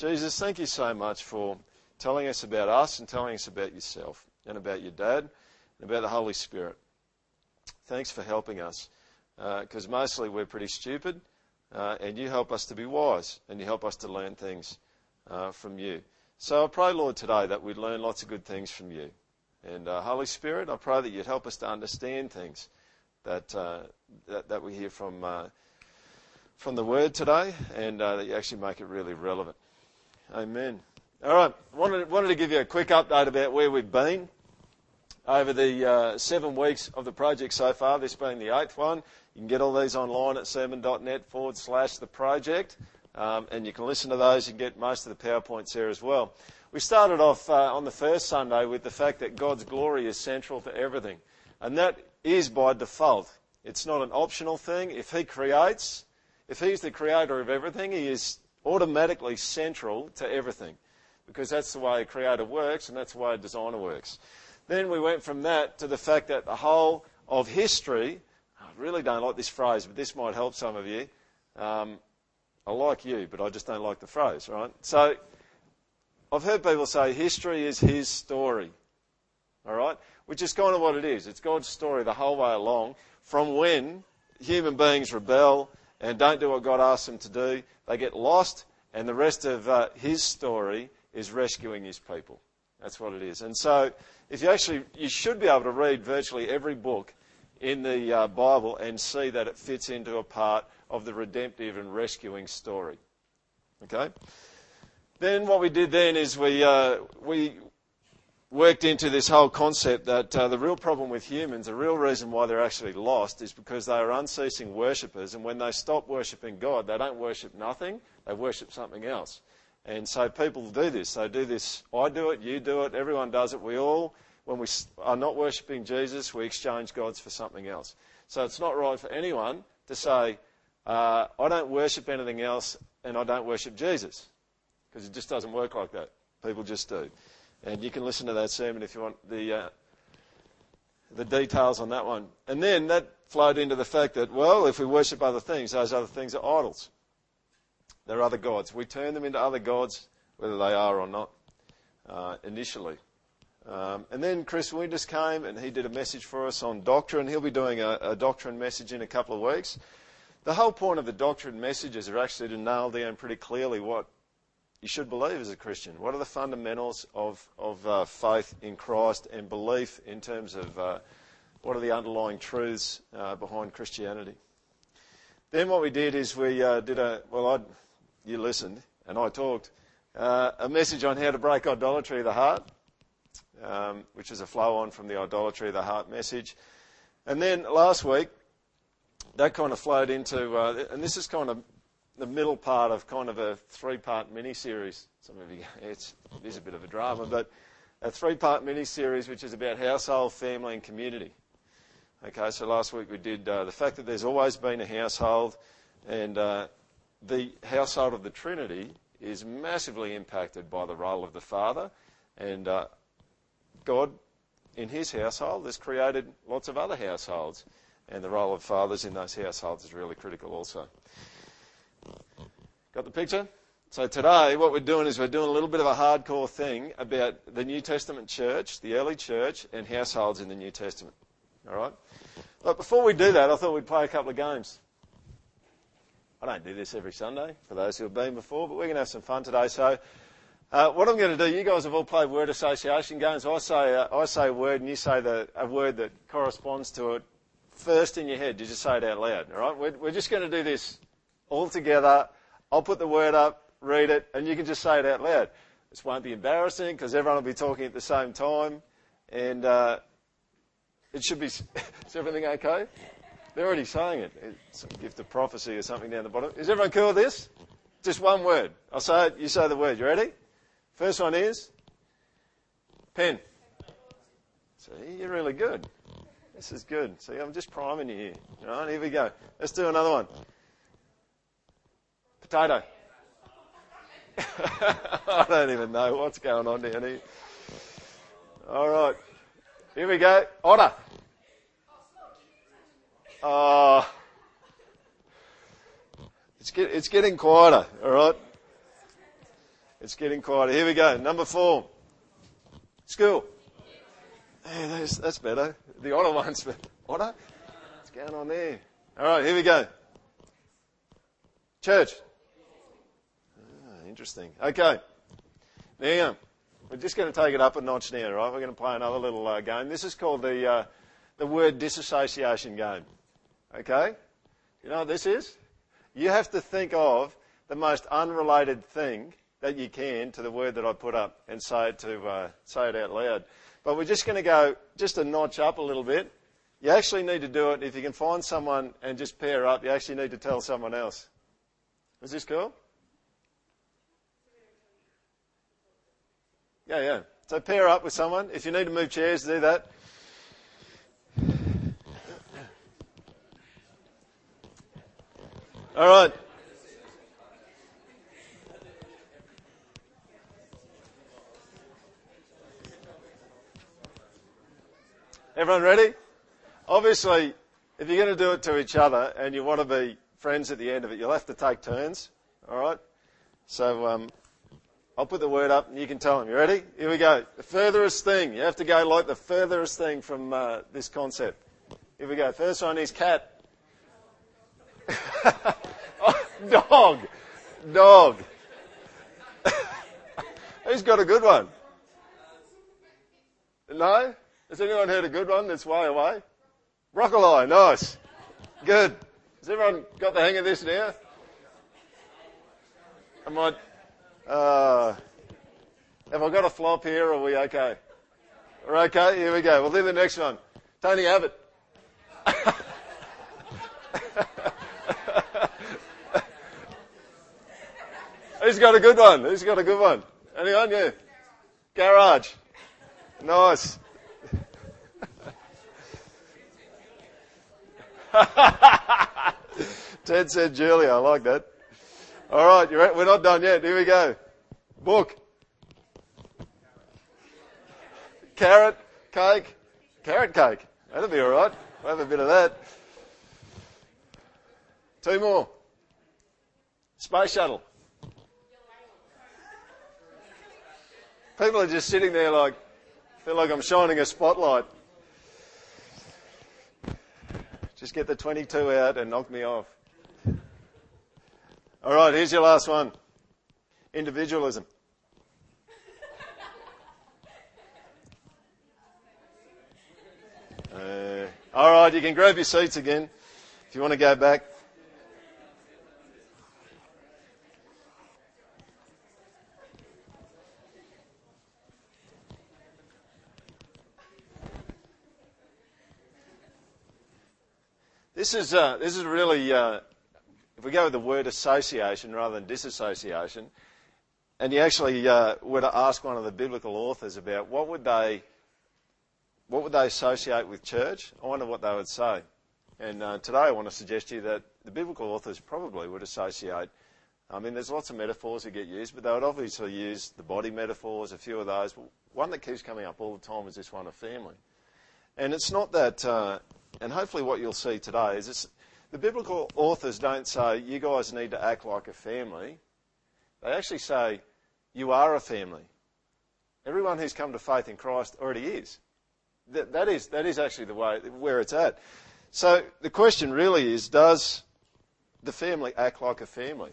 Jesus, thank you so much for telling us about us and telling us about yourself and about your dad and about the Holy Spirit. Thanks for helping us because uh, mostly we're pretty stupid uh, and you help us to be wise and you help us to learn things uh, from you. So I pray, Lord, today that we'd learn lots of good things from you. And uh, Holy Spirit, I pray that you'd help us to understand things that, uh, that, that, we hear from, uh, from the Word today and that you actually make it really relevant. Amen. All right, wanted, wanted to give you a quick update about where we've been over the uh, seven weeks of the project so far, this being the eighth one. You can get all these online at sermon.net forward slash the project, um, and you can listen to those. Can get most of the PowerPoints there as well. We started off uh, on the first Sunday with the fact that God's glory is central to everything, and that is by default. It's not an optional thing. If He creates, if He's the creator of everything, He is automatically central to everything because that's the way a creator works and that's the way a designer works. Then we went from that to the fact that the whole of history, I really don't like this phrase, but this might help some of you. Um, I like you, but I just don't like the phrase, right? So I've heard people say history is his story, all right? Which is kind of what it is. It's God's story the whole way along from when human beings rebel and don't do what God asks them to do. They get lost, and the rest of uh, his story is rescuing his people. That's what it is. And so, if you actually, you should be able to read virtually every book in the uh, Bible and see that it fits into a part of the redemptive and rescuing story. Okay? Then what we did then is we, uh, we worked into this whole concept that uh, the real problem with humans, the real reason why they're actually lost is because they are unceasing worshippers and when they stop worshipping God, they don't worship nothing, they worship something else. And so people do this. They do this. I do it, you do it, everyone does it. We all, when we are not worshipping Jesus, we exchange gods for something else. So it's not right for anyone to say, uh, I don't worship anything else and I don't worship Jesus. Because it just doesn't work like that. People just do. And you can listen to that sermon if you want the, uh, the details on that one. And then that flowed into the fact that, well, if we worship other things, those other things are idols. They're other gods. We turn them into other gods, whether they are or not, uh, initially. Um, and then Chris Winters came and he did a message for us on doctrine. He'll be doing a, a, doctrine message in a couple of weeks. The whole point of the doctrine messages are actually to nail down pretty clearly what you should believe as a Christian. What are the fundamentals of, of uh, faith in Christ and belief in terms of uh, what are the underlying truths uh, behind Christianity? Then what we did is we uh, did a, well, I'd, you listened, and I talked, uh, a message on how to break idolatry of the heart, um, which is a flow on from the idolatry of the heart message. And then last week, that kind of flowed into, uh, and this is kind of the middle part of kind of a three-part mini-series. Some of you, it's, it is a bit of a drama, but a three-part mini-series which is about household, family, and community. Okay, so last week we did uh, the fact that there's always been a household, and uh, the household of the Trinity is massively impacted by the role of the Father, and uh, God, in His household, has created lots of other households, and the role of fathers in those households is really critical also. Got the picture? So today, what we're doing is we're doing a little bit of a hardcore thing about the New Testament church, the early church, and households in the New Testament. All right? But before we do that, I thought we'd play a couple of games. I don't do this every Sunday for those who have been before, but we're going to have some fun today. So, uh, what I'm going to do, you guys have all played word association games. I say, uh, I say a word and you say the, a word that corresponds to it first in your head. You just say it out loud, all right? We're, we're just going to do this all together. I'll put the word up, read it, and you can just say it out loud. This won't be embarrassing because everyone will be talking at the same time. And uh, it should be. is everything okay? They're already saying it. It's a gift of prophecy or something down the bottom. Is everyone cool with this? Just one word. I'll say it, you say the word. You ready? First one is pen. See, you're really good. This is good. See, I'm just priming you here. All right, here we go. Let's do another one. Potato. I don't even know what's going on down here. All right. Here we go. Otter. Uh, it's, get, it's getting quieter, all right? It's getting quieter. Here we go. Number four. School. Hey, that's, that's better. The honor one's better. Honor? What's going on there? All right, here we go. Church. Interesting. Okay. Now, we're just going to take it up a notch now, right? We're going to play another little uh, game. This is called the, uh, the word disassociation game. Okay? You know what this is? You have to think of the most unrelated thing that you can to the word that I put up and say it to uh, say it out loud. But we're just going to go just a notch up a little bit. You actually need to do it if you can find someone and just pair up. You actually need to tell someone else. Is this cool? Yeah, yeah. So pair up with someone. If you need to move chairs, do that. All right. Everyone ready? Obviously, if you're going to do it to each other and you want to be friends at the end of it, you'll have to take turns. All right? So um, I'll put the word up and you can tell them. You ready? Here we go. The furthest thing. You have to go like the furthest thing from uh, this concept. Here we go. First one is cat. dog. Dog. Who's got a good one? No? Has anyone heard a good one that's way away? Broccoli, nice. Good. Has everyone got the hang of this now? I might, uh, have I got a flop here or are we okay? We're okay? Here we go. We'll do the next one. Tony Abbott. Who's got a good one? Who's got a good one? Anyone? Yeah. Garage. Nice. Ted said Julia. I like that. All right, you're, we're not done yet. Here we go. Book. Carrot cake. Carrot cake. That'll be all right. We'll have a bit of that. Two more. Space shuttle. People are just sitting there like, feel like I'm shining a spotlight. Just get the 22 out and knock me off. All right, here's your last one individualism. Uh, all right, you can grab your seats again if you want to go back. This is, uh, this is really, uh, if we go with the word association rather than disassociation, and you actually uh, were to ask one of the biblical authors about what would they, what would they associate with church, I wonder what they would say. And uh, today I want to suggest to you that the biblical authors probably would associate. I mean, there's lots of metaphors that get used, but they would obviously use the body metaphors, a few of those. One that keeps coming up all the time is this one of family. And it's not that uh, and hopefully what you'll see today is this, the biblical authors don't say, you guys need to act like a family. They actually say, you are a family. Everyone who's come to faith in Christ already is. That, that is, that is actually the way, where it's at. So the question really is, does the family act like a family?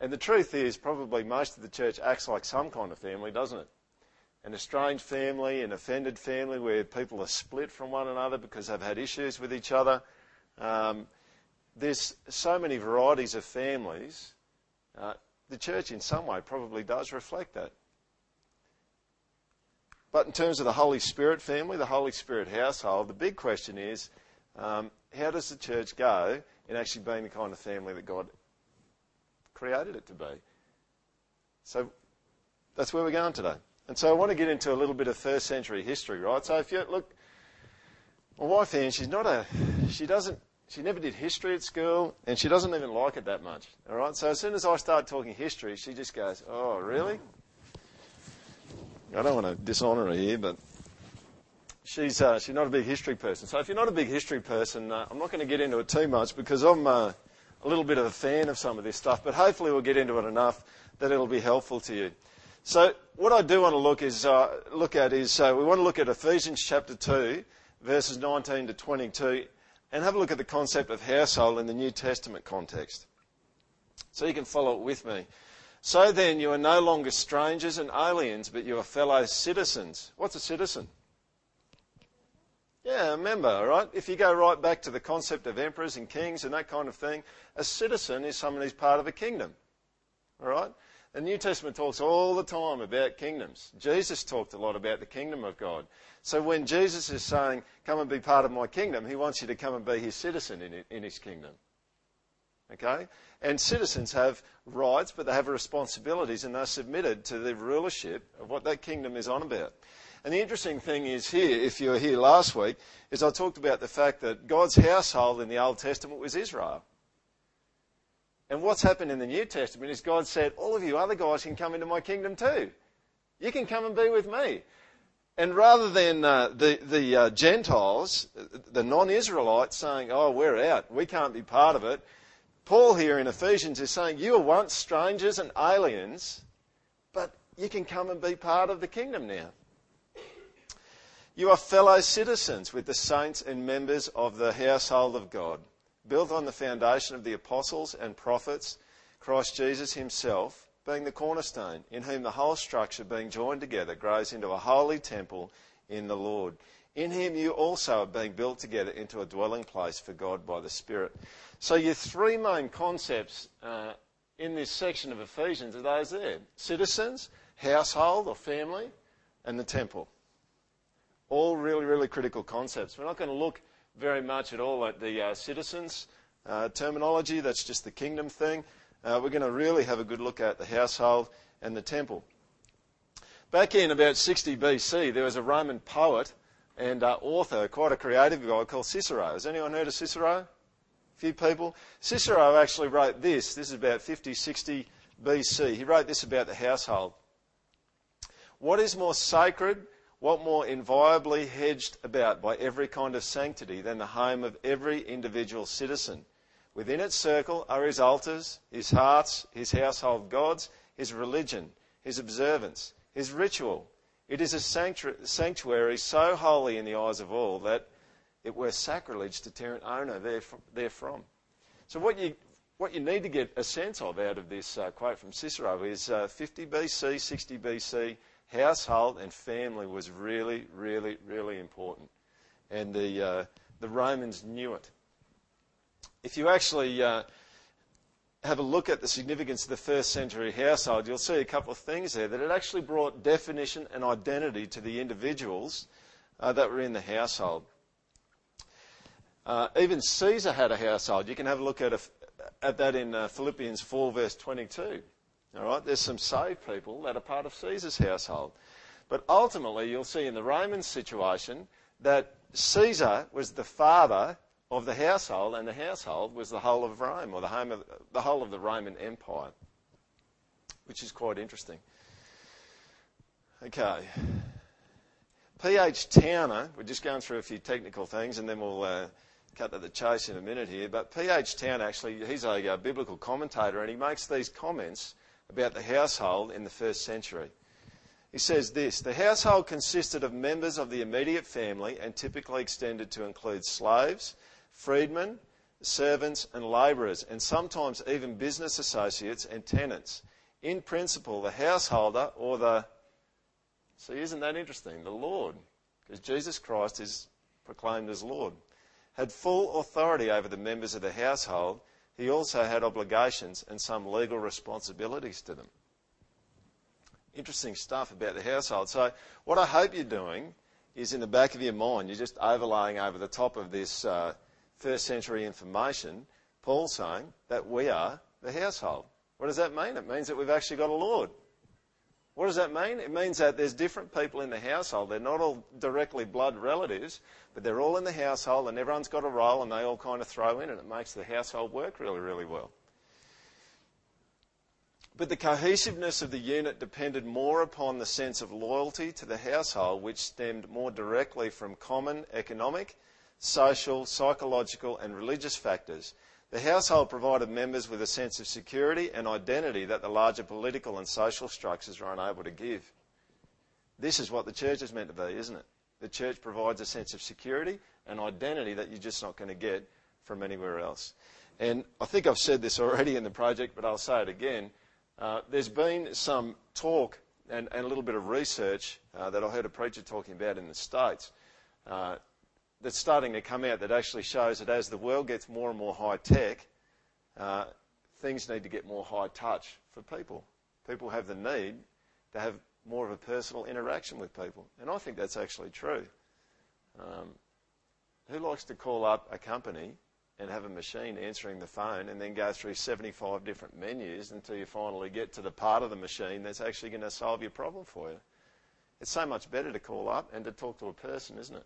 And the truth is, probably most of the church acts like some kind of family, doesn't it? an estranged family, an offended family where people are split from one another because they've had issues with each other. Um, there's so many varieties of families. Uh, the church, in some way, probably does reflect that. But in terms of the Holy Spirit family, the Holy Spirit household, the big question is um, how does the church go in actually being the kind of family that God created it to be? So that's where we're going today. And so I want to get into a little bit of first century history, right? So if you look, my wife here, she's not a, she doesn't, she never did history at school, and she doesn't even like it that much. All right. So as soon as I start talking history, she just goes, "Oh, really?" I don't want to dishonour her here, but she's uh, she's not a big history person. So if you're not a big history person, uh, I'm not going to get into it too much because I'm uh, a little bit of a fan of some of this stuff. But hopefully we'll get into it enough that it'll be helpful to you. So, what I do want to look is uh, look at is uh, we want to look at Ephesians chapter two, verses 19 to 22, and have a look at the concept of household in the New Testament context. So you can follow it with me. So then, you are no longer strangers and aliens, but you are fellow citizens. What's a citizen? Yeah, a member, right? If you go right back to the concept of emperors and kings and that kind of thing, a citizen is someone who's part of a kingdom. All right? The New Testament talks all the time about kingdoms. Jesus talked a lot about the kingdom of God. So when Jesus is saying, come and be part of my kingdom, he wants you to come and be his citizen in, his kingdom. Okay? And citizens have rights, but they have responsibilities and they're submitted to the rulership of what that kingdom is on about. And the interesting thing is here, if you were here last week, is I talked about the fact that God's household in the Old Testament was Israel. And what's happened in the New Testament is God said, all of you other guys can come into my kingdom too. You can come and be with me. And rather than uh, the, the uh, Gentiles, the non-Israelites saying, oh, we're out, we can't be part of it, Paul here in Ephesians is saying, you were once strangers and aliens, but you can come and be part of the kingdom now. You are fellow citizens with the saints and members of the household of God, built on the foundation of the apostles and prophets, Christ Jesus himself being the cornerstone, in whom the whole structure being joined together grows into a holy temple in the Lord. In him you also are being built together into a dwelling place for God by the Spirit. So your three main concepts uh, in this section of Ephesians are those there. Citizens, household or family, and the temple. All really, really critical concepts. We're not going to look very much at all at the uh, citizens uh, terminology, that's just the kingdom thing. Uh, we're going to really have a good look at the household and the temple. Back in about 60 BC, there was a Roman poet and uh, author, quite a creative guy called Cicero. Has anyone heard of Cicero? A few people. Cicero actually wrote this. This is about 50, 60 BC. He wrote this about the household. What is more sacred what more inviolably hedged about by every kind of sanctity than the home of every individual citizen? Within its circle are his altars, his hearts, his household gods, his religion, his observance, his ritual. It is a sanctuary so holy in the eyes of all that it were sacrilege to tear an owner therefrom. So, what you, what you need to get a sense of out of this uh, quote from Cicero is uh, 50 BC, 60 BC, household and family was really, really, really important. And the, uh, the Romans knew it. If you actually uh, have a look at the significance of the first century household, you'll see a couple of things there that it actually brought definition and identity to the individuals uh, that were in the household. Uh, even Caesar had a household. You can have a look at, a, at that in uh, Philippians 4, verse 22. All right, there's some saved people that are part of Caesar's household. But ultimately, you'll see in the Roman situation that Caesar was the father of the household, and the household was the whole of Rome, or the, home of, the whole of the Roman Empire, which is quite interesting. Okay. P.H. Towner, we're just going through a few technical things, and then we'll uh, cut to the chase in a minute here. But P.H. Towner, actually, he's a, a biblical commentator, and he makes these comments about the household in the first century. He says this The household consisted of members of the immediate family and typically extended to include slaves, freedmen, servants, and labourers, and sometimes even business associates and tenants. In principle, the householder or the. See, isn't that interesting? The Lord, because Jesus Christ is proclaimed as Lord, had full authority over the members of the household he also had obligations and some legal responsibilities to them. Interesting stuff about the household. So, what I hope you're doing is in the back of your mind, you're just overlaying over the top of this uh, first century information, Paul saying that we are the household. What does that mean? It means that we've actually got a Lord. What does that mean? It means that there's different people in the household. They're not all directly blood relatives, but they're all in the household and everyone's got a role and they all kind of throw in and it makes the household work really, really well. But the cohesiveness of the unit depended more upon the sense of loyalty to the household, which stemmed more directly from common economic, social, psychological, and religious factors The household provided members with a sense of security and identity that the larger political and social structures are unable to give. This is what the church is meant to be, isn't it? The church provides a sense of security and identity that you're just not going to get from anywhere else. And I think I've said this already in the project, but I'll say it again. Uh, there's been some talk and, and, a little bit of research uh, that I heard a preacher talking about in the States uh, that's starting to come out that actually shows that as the world gets more and more high tech, uh, things need to get more high touch for people. People have the need to have more of a personal interaction with people. And I think that's actually true. Um, who likes to call up a company and have a machine answering the phone and then go through 75 different menus until you finally get to the part of the machine that's actually going to solve your problem for you? It's so much better to call up and to talk to a person, isn't it?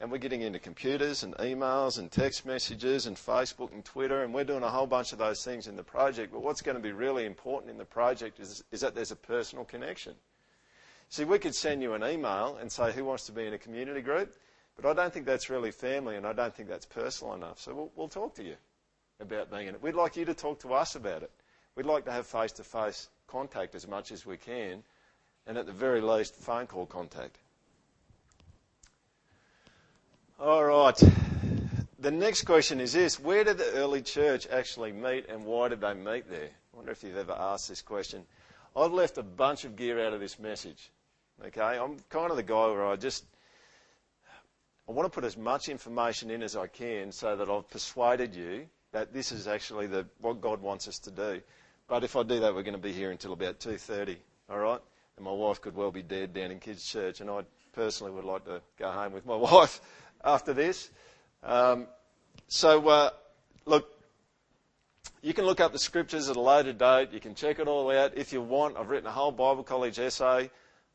And we're getting into computers and emails and text messages and Facebook and Twitter, and we're doing a whole bunch of those things in the project. But what's going to be really important in the project is, is that there's a personal connection. See, we could send you an email and say, Who wants to be in a community group? But I don't think that's really family and I don't think that's personal enough. So we'll, we'll talk to you about being in it. We'd like you to talk to us about it. We'd like to have face to face contact as much as we can, and at the very least, phone call contact. All right. The next question is this Where did the early church actually meet and why did they meet there? I wonder if you've ever asked this question. I've left a bunch of gear out of this message. Okay? I'm kind of the guy where I just. I want to put as much information in as I can so that I've persuaded you that this is actually the, what God wants us to do. But if I do that, we're going to be here until about 2.30, all right? And my wife could well be dead down in kids' church, and I personally would like to go home with my wife after this. Um, so, uh, look, you can look up the scriptures at a later date. You can check it all out if you want. I've written a whole Bible college essay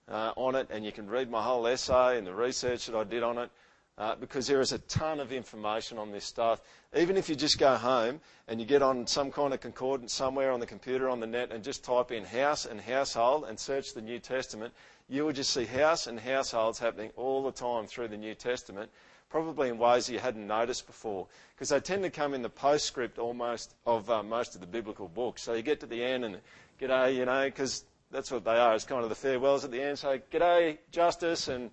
uh, on it, and you can read my whole essay and the research that I did on it. Uh, because there is a ton of information on this stuff. Even if you just go home and you get on some kind of concordance somewhere on the computer on the net and just type in house and household and search the New Testament, you will just see house and households happening all the time through the New Testament probably in ways you hadn't noticed before, because they tend to come in the postscript almost of uh, most of the biblical books. So you get to the end and g'day, you know, because that's what they are. It's kind of the farewells at the end. So g'day, Justice, and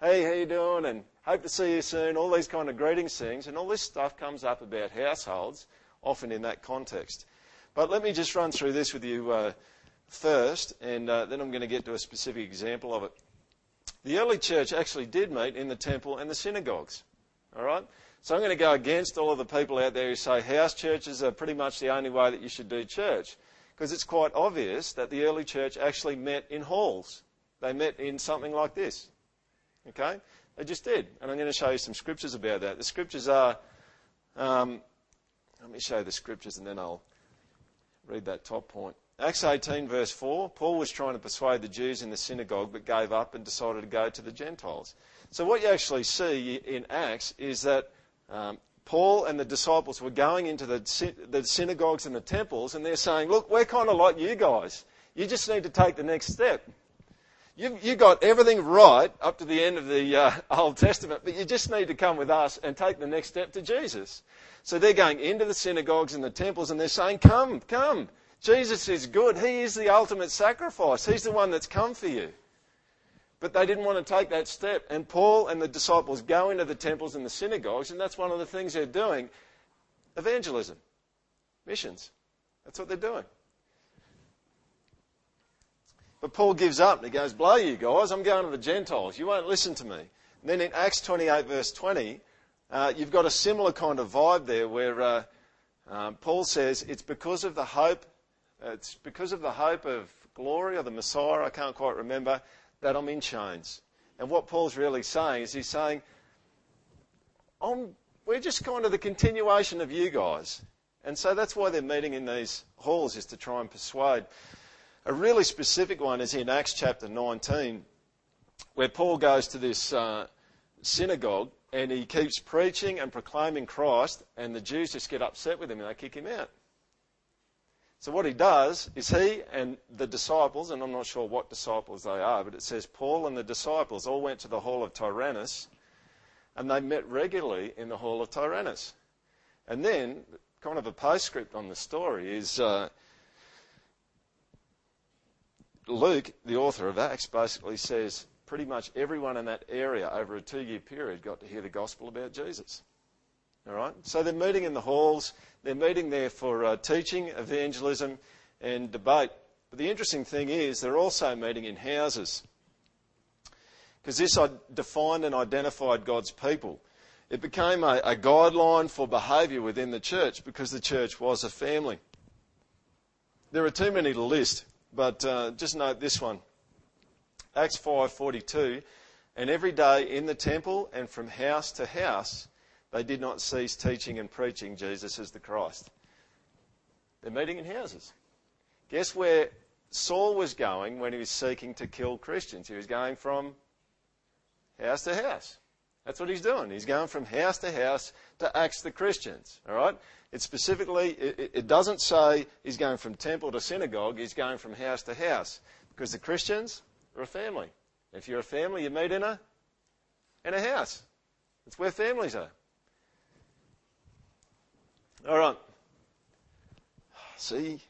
hey, how you doing? And hope to see you soon. All these kind of greetings things, and all this stuff comes up about households, often in that context. But let me just run through this with you uh, first, and uh, then I'm going to get to a specific example of it. The early church actually did meet in the temple and the synagogues. All right? So I'm going to go against all of the people out there who say house churches are pretty much the only way that you should do church. Because it's quite obvious that the early church actually met in halls. They met in something like this. Okay? They just did. And I'm going to show you some scriptures about that. The scriptures are. Um, let me show you the scriptures and then I'll read that top point. Acts 18, verse 4, Paul was trying to persuade the Jews in the synagogue but gave up and decided to go to the Gentiles. So, what you actually see in Acts is that um, Paul and the disciples were going into the, the synagogues and the temples and they're saying, Look, we're kind of like you guys. You just need to take the next step. You, you got everything right up to the end of the uh, Old Testament, but you just need to come with us and take the next step to Jesus. So they're going into the synagogues and the temples and they're saying, Come, come. Jesus is good. He is the ultimate sacrifice. He's the one that's come for you. But they didn't want to take that step. And Paul and the disciples go into the temples and the synagogues, and that's one of the things they're doing evangelism, missions. That's what they're doing. But Paul gives up and he goes, Blow you guys, I'm going to the Gentiles. You won't listen to me. And then in Acts 28, verse 20, uh, you've got a similar kind of vibe there where uh, um, Paul says, It's because of the hope it's because of the hope of glory or the Messiah, I can't quite remember, that I'm in chains. And what Paul's really saying is he's saying, we're just kind of the continuation of you guys. And so that's why they're meeting in these halls, is to try and persuade. A really specific one is in Acts chapter 19, where Paul goes to this uh, synagogue and he keeps preaching and proclaiming Christ, and the Jews just get upset with him and they kick him out. So what he does is he and the disciples, and I'm not sure what disciples they are, but it says Paul and the disciples all went to the hall of Tyrannus, and they met regularly in the hall of Tyrannus. And then, kind of a postscript on the story is uh, Luke, the author of Acts, basically says pretty much everyone in that area over a two year period got to hear the gospel about Jesus. All right? So they're meeting in the halls, they're meeting there for uh, teaching, evangelism, and debate. But the interesting thing is, they're also meeting in houses. Because this defined and identified God's people. It became a, a guideline for behaviour within the church because the church was a family. There are too many to list, but uh, just note this one. Acts 5:42, and every day in the temple and from house to house they did not cease teaching and preaching Jesus as the Christ. They're meeting in houses. Guess where Saul was going when he was seeking to kill Christians? He was going from house to house. That's what he's doing. He's going from house to house to axe the Christians. All right? It specifically, it, it, doesn't say he's going from temple to synagogue. He's going from house to house because the Christians are a family. If you're a family, you meet in a in a house. That's where families are. All right. See,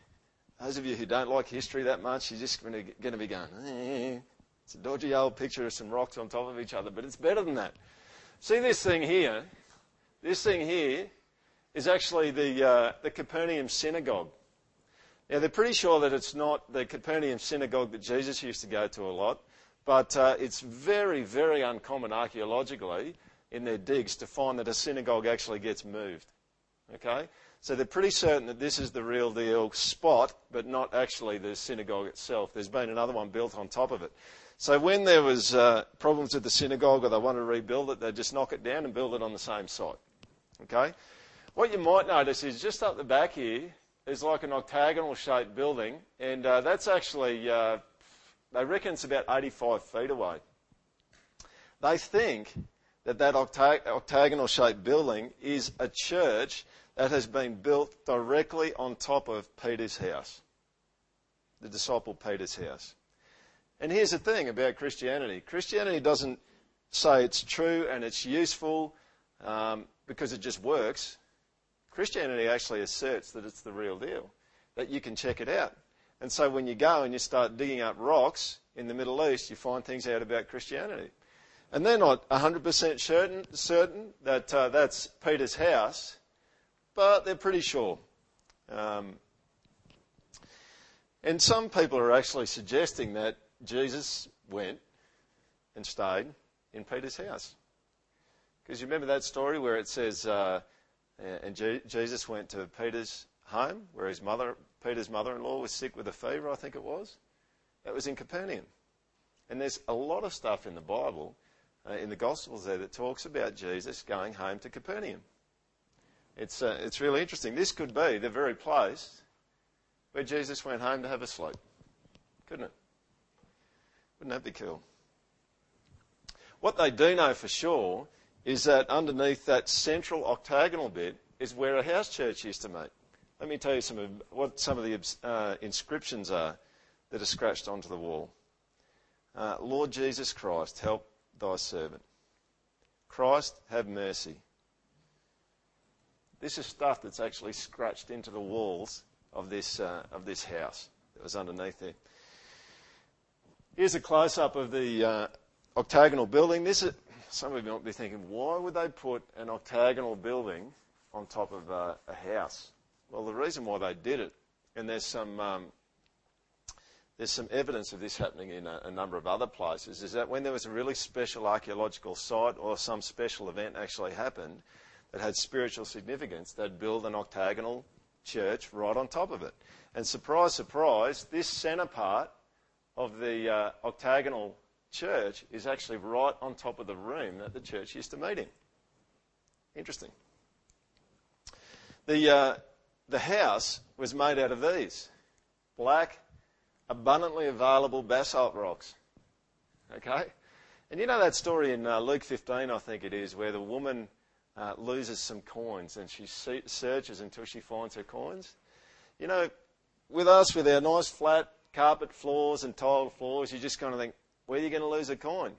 those of you who don't like history that much, you're just going to be going, eh. it's a dodgy old picture of some rocks on top of each other, but it's better than that. See this thing here? This thing here is actually the, uh, the Capernaum synagogue. Now, they're pretty sure that it's not the Capernaum synagogue that Jesus used to go to a lot, but uh, it's very, very uncommon archaeologically in their digs to find that a synagogue actually gets moved. Okay? So they're pretty certain that this is the real deal spot, but not actually the synagogue itself. There's been another one built on top of it. So when there was uh, problems with the synagogue or they wanted to rebuild it, they'd just knock it down and build it on the same site. Okay? What you might notice is just up the back here is like an octagonal shaped building, and uh, that's actually, uh, they reckon it's about 85 feet away. They think that that octagonal shaped building is a church that has been built directly on top of Peter's house, the disciple Peter's house. And here's the thing about Christianity Christianity doesn't say it's true and it's useful um, because it just works. Christianity actually asserts that it's the real deal, that you can check it out. And so when you go and you start digging up rocks in the Middle East, you find things out about Christianity. And they're not 100% certain, certain that uh, that's Peter's house, but they're pretty sure. Um, and some people are actually suggesting that Jesus went and stayed in Peter's house. Because you remember that story where it says, uh, and Jesus went to Peter's home, where his mother, Peter's mother-in-law was sick with a fever, I think it was. That was in Capernaum. And there's a lot of stuff in the Bible, in the Gospels there, that talks about Jesus going home to Capernaum. It's, uh, it's really interesting. This could be the very place where Jesus went home to have a sleep, couldn't it? Wouldn't that be cool? What they do know for sure is that underneath that central octagonal bit is where a house church used to meet. Let me tell you some of what some of the uh, inscriptions are that are scratched onto the wall. Uh, Lord Jesus Christ, help thy servant. Christ, have mercy. This is stuff that's actually scratched into the walls of this, uh, of this house that was underneath there. Here's a close up of the uh, octagonal building. This is, some of you might be thinking, why would they put an octagonal building on top of a, a house? Well, the reason why they did it, and there's some um, there's some evidence of this happening in a, a, number of other places, is that when there was a really special archaeological site or some special event actually happened that had spiritual significance, they'd build an octagonal church right on top of it. And surprise, surprise, this centre part of the uh, octagonal church is actually right on top of the room that the church used to meet in. Interesting. The, uh, the house was made out of these black, abundantly available basalt rocks. Okay? And you know that story in uh, Luke 15, I think it is, where the woman uh, loses some coins and she searches until she finds her coins? You know, with us, with our nice flat carpet floors and tiled floors, you're just kind of think, where are you going to lose a coin?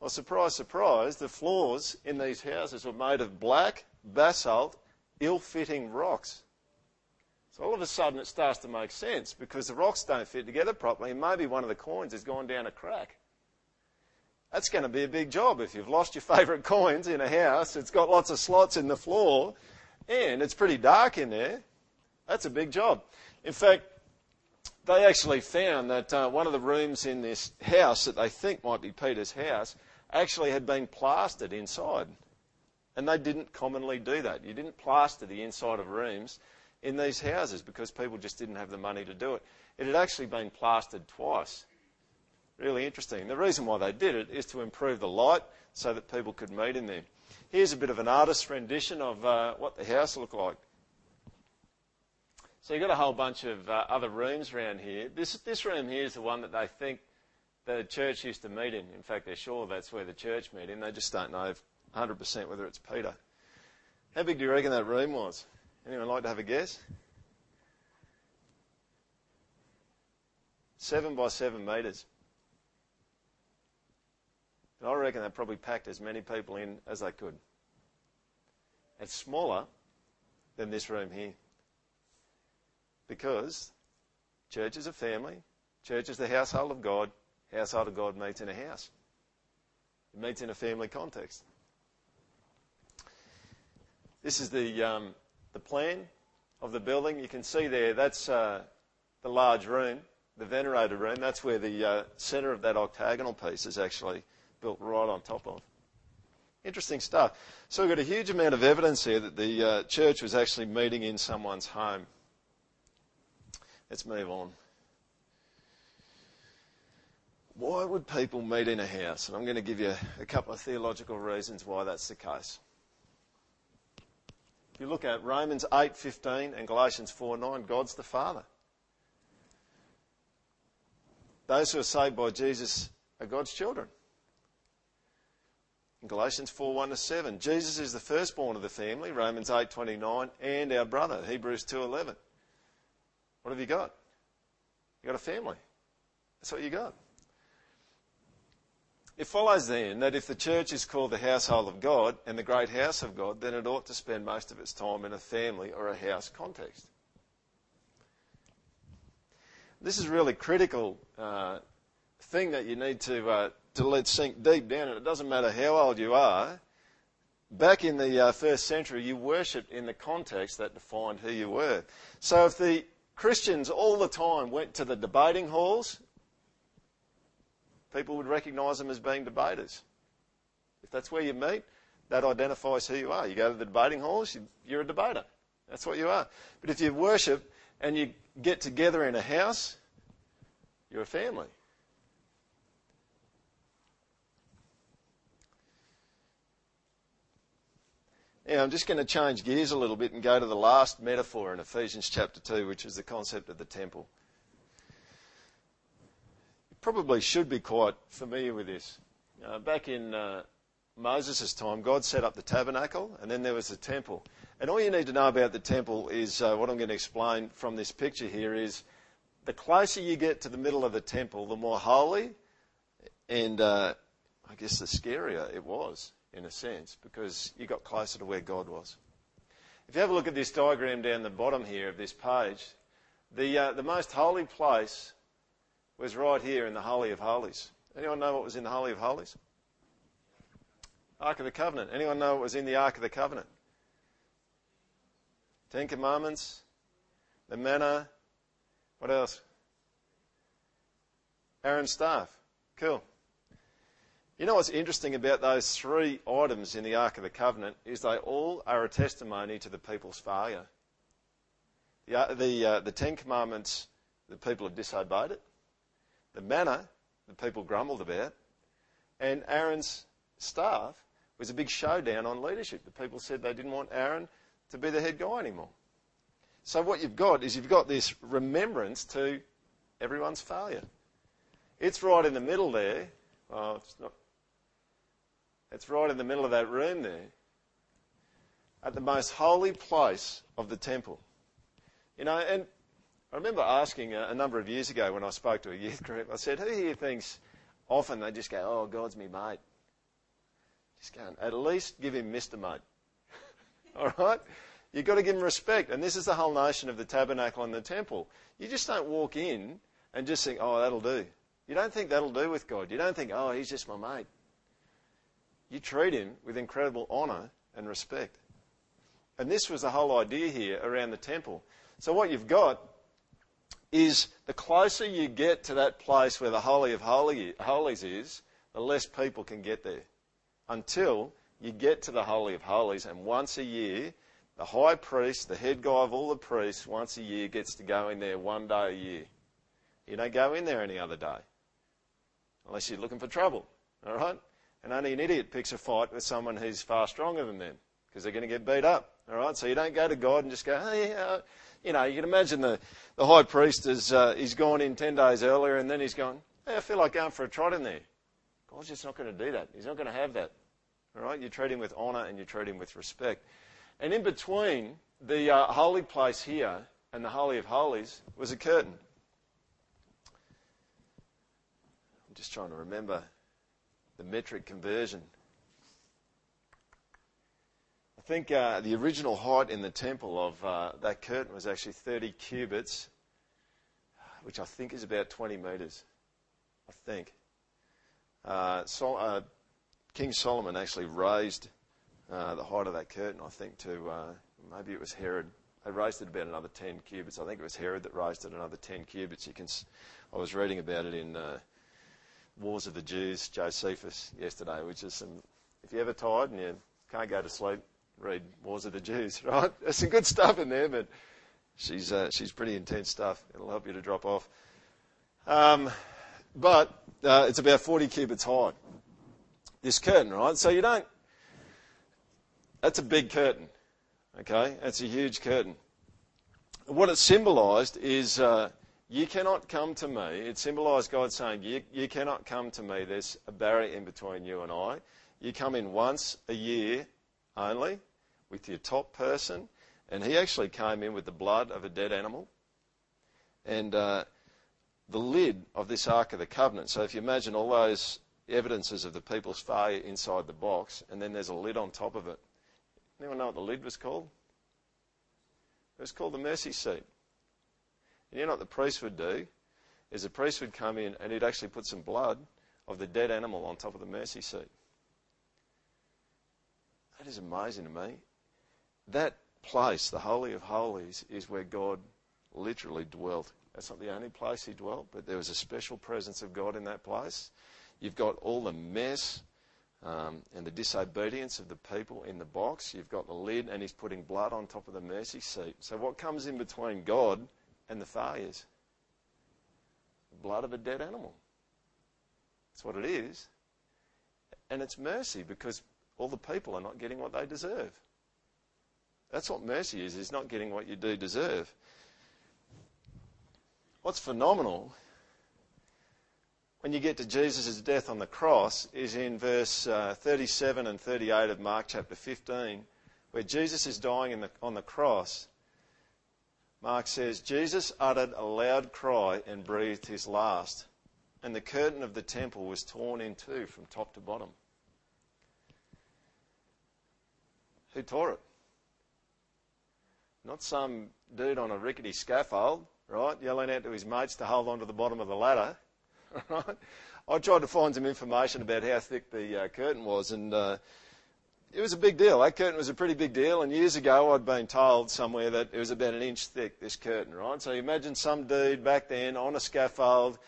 Well, surprise, surprise, the floors in these houses were made of black, basalt, ill fitting rocks. So all of a sudden it starts to make sense because the rocks don't fit together properly and maybe one of the coins has gone down a crack. That's going to be a big job if you've lost your favourite coins in a house, it's got lots of slots in the floor, and it's pretty dark in there. That's a big job. In fact, they actually found that uh, one of the rooms in this house that they think might be Peter's house actually had been plastered inside. And they didn't commonly do that. You didn't plaster the inside of rooms in these houses because people just didn't have the money to do it. It had actually been plastered twice. Really interesting. The reason why they did it is to improve the light so that people could meet in there. Here's a bit of an artist's rendition of uh, what the house looked like. So you've got a whole bunch of uh, other rooms around here. This, this room here is the one that they think the church used to meet in. In fact, they're sure that's where the church met in. They just don't know 100% whether it's Peter. How big do you reckon that room was? Anyone like to have a guess? Seven by seven metres. And I reckon they probably packed as many people in as they could. It's smaller than this room here. Because church is a family, church is the household of God, household of God meets in a house. It meets in a family context. This is the, um, the plan of the building. You can see there, that's uh, the large room, the venerated room. That's where the uh, centre of that octagonal piece is actually built right on top of. Interesting stuff. So we've got a huge amount of evidence here that the uh, church was actually meeting in someone's home. Let's move on. Why would people meet in a house? And I'm going to give you a couple of theological reasons why that's the case. If you look at Romans 8:15 and Galatians 4:9, God's the Father. Those who are saved by Jesus are God's children. In Galatians 4 1 to 7. Jesus is the firstborn of the family, Romans 8 29, and our brother, Hebrews 2 11. What have you got? You got a family. That's what you got. It follows then that if the church is called the household of God and the great house of God, then it ought to spend most of its time in a family or a house context. This is really critical uh, thing that you need to uh, to let sink deep down, and it doesn't matter how old you are. Back in the uh, first century, you worshipped in the context that defined who you were. So if the Christians all the time went to the debating halls, people would recognise them as being debaters. If that's where you meet, that identifies who you are. You go to the debating halls, you're a debater. That's what you are. But if you worship and you get together in a house, you're a family. Now, I'm just going to change gears a little bit and go to the last metaphor in Ephesians chapter 2, which is the concept of the temple. Probably should be quite familiar with this. Uh, back in uh, Moses' time, God set up the tabernacle, and then there was the temple. And all you need to know about the temple is uh, what I'm going to explain from this picture here is the closer you get to the middle of the temple, the more holy and uh, I guess the scarier it was in a sense, because you got closer to where God was. If you have a look at this diagram down the bottom here of this page, the, uh, the most holy place was right here in the Holy of Holies. Anyone know what was in the Holy of Holies? Ark of the Covenant. Anyone know what was in the Ark of the Covenant? Ten Commandments, the manna, what else? Aaron's staff. Cool. You know what's interesting about those three items in the Ark of the Covenant is they all are a testimony to the people's failure. The, uh, the, uh, the Ten Commandments, the people have disobeyed it. The manna, the people grumbled about. And Aaron's staff was a big showdown on leadership. The people said they didn't want Aaron to be the head guy anymore. So what you've got is you've got this remembrance to everyone's failure. It's right in the middle there. Well, it's not it's right in the middle of that room there. At the most holy place of the temple. You know, and I remember asking a, a number of years ago when I spoke to a youth group, I said, who here thinks often they just go, oh, God's me mate? Just go, at least give him Mr. Mate. All right? You've got to give him respect. And this is the whole notion of the tabernacle and the temple. You just don't walk in and just think, oh, that'll do. You don't think that'll do with God. You don't think, oh, he's just my mate. You treat him with incredible honour and respect. And this was the whole idea here around the temple. So what you've got is the closer you get to that place where the Holy of Holies is, the less people can get there. Until you get to the Holy of Holies, and once a year, the high priest, the head guy of all the priests, once a year gets to go in there one day a year. You don't go in there any other day. Unless you're looking for trouble. All right? And only an idiot picks a fight with someone who's far stronger than them because they're going to get beat up. All right? So you don't go to God and just go, hey, uh, you know, you can imagine the, the high priest is uh, gone in 10 days earlier and then he's gone, hey, I feel like going for a trot in there. God's just not going to do that. He's not going to have that. All right? You treat him with honour and you treat him with respect. And in between the uh, holy place here and the Holy of Holies was a curtain. I'm just trying to remember the metric conversion. I think uh, the original height in the temple of uh, that curtain was actually 30 cubits, which I think is about 20 metres. I think. Uh, so, uh, King Solomon actually raised uh, the height of that curtain, I think, to uh, maybe it was Herod. They raised it about another 10 cubits. I think it was Herod that raised it another 10 cubits. You can, I was reading about it in Wars of the Jews, Josephus, yesterday, which is some, if you're ever tired and you can't go to sleep, read Wars of the Jews, right? There's some good stuff in there, but she's, uh, she's pretty intense stuff. It'll help you to drop off. Um, but uh, it's about 40 cubits high, this curtain, right? So you don't, that's a big curtain, okay? That's a huge curtain. What it symbolised is uh, you cannot come to me. It symbolized God saying, you, you cannot come to me. There's a barrier in between you and I. You come in once a year only with your top person. And he actually came in with the blood of a dead animal. And uh, the lid of this Ark of the Covenant. So if you imagine all those evidences of the people's failure inside the box, and then there's a lid on top of it. Anyone know what the lid was called? It was called the mercy seat. And you know what the priest would do? Is the priest would come in and he'd actually put some blood of the dead animal on top of the mercy seat. That is amazing to me. That place, the Holy of Holies, is where God literally dwelt. That's not the only place he dwelt, but there was a special presence of God in that place. You've got all the mess um, and the disobedience of the people in the box. You've got the lid, and he's putting blood on top of the mercy seat. So, what comes in between God and the failures. The blood of a dead animal. That's what it is. And it's mercy because all the people are not getting what they deserve. That's what mercy is, is not getting what you do deserve. What's phenomenal when you get to Jesus' death on the cross is in verse uh, 37 and 38 of Mark chapter 15, where Jesus is dying the, on the cross Mark says, Jesus uttered a loud cry and breathed his last, and the curtain of the temple was torn in two from top to bottom. Who tore it? Not some dude on a rickety scaffold, right, yelling out to his mates to hold on to the bottom of the ladder. Right? I tried to find some information about how thick the uh, curtain was, and uh, it was a big deal. That curtain was a pretty big deal. And years ago, I'd been told somewhere that it was about an inch thick, this curtain, right? So you imagine some dude back then on a scaffold,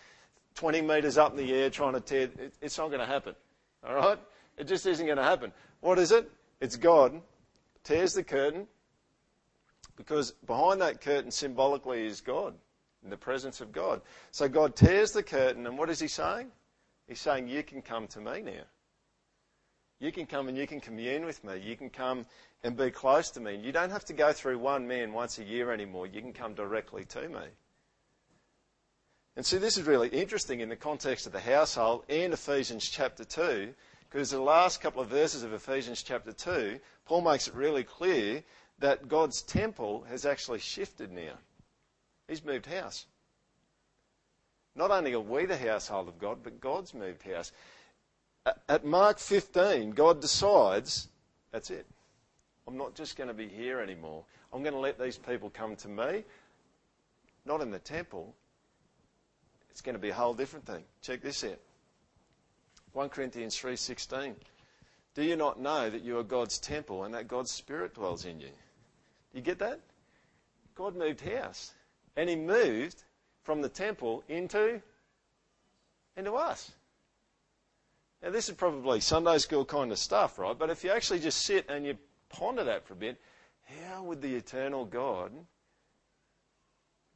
20 metres up in the air trying to tear. It, it's not going to happen, all right? It just isn't going to happen. What is it? It's God tears the curtain because behind that curtain symbolically is God, in the presence of God. So God tears the curtain, and what is He saying? He's saying, You can come to me now. You can come and you can commune with me. You can come and be close to me. You don't have to go through one man once a year anymore. You can come directly to me. And see, this is really interesting in the context of the household and Ephesians chapter 2, because the last couple of verses of Ephesians chapter 2, Paul makes it really clear that God's temple has actually shifted now. He's moved house. Not only are we the household of God, but God's moved house at Mark 15, God decides that's it. I'm not just going to be here anymore. I'm going to let these people come to me, not in the temple. It's going to be a whole different thing. Check this out. 1 Corinthians 3:16. Do you not know that you are God's temple and that God's spirit dwells in you? You get that? God moved house. And he moved from the temple into into us. Now this is probably Sunday school kind of stuff, right? But if you actually just sit and you ponder that for a bit, how would the eternal God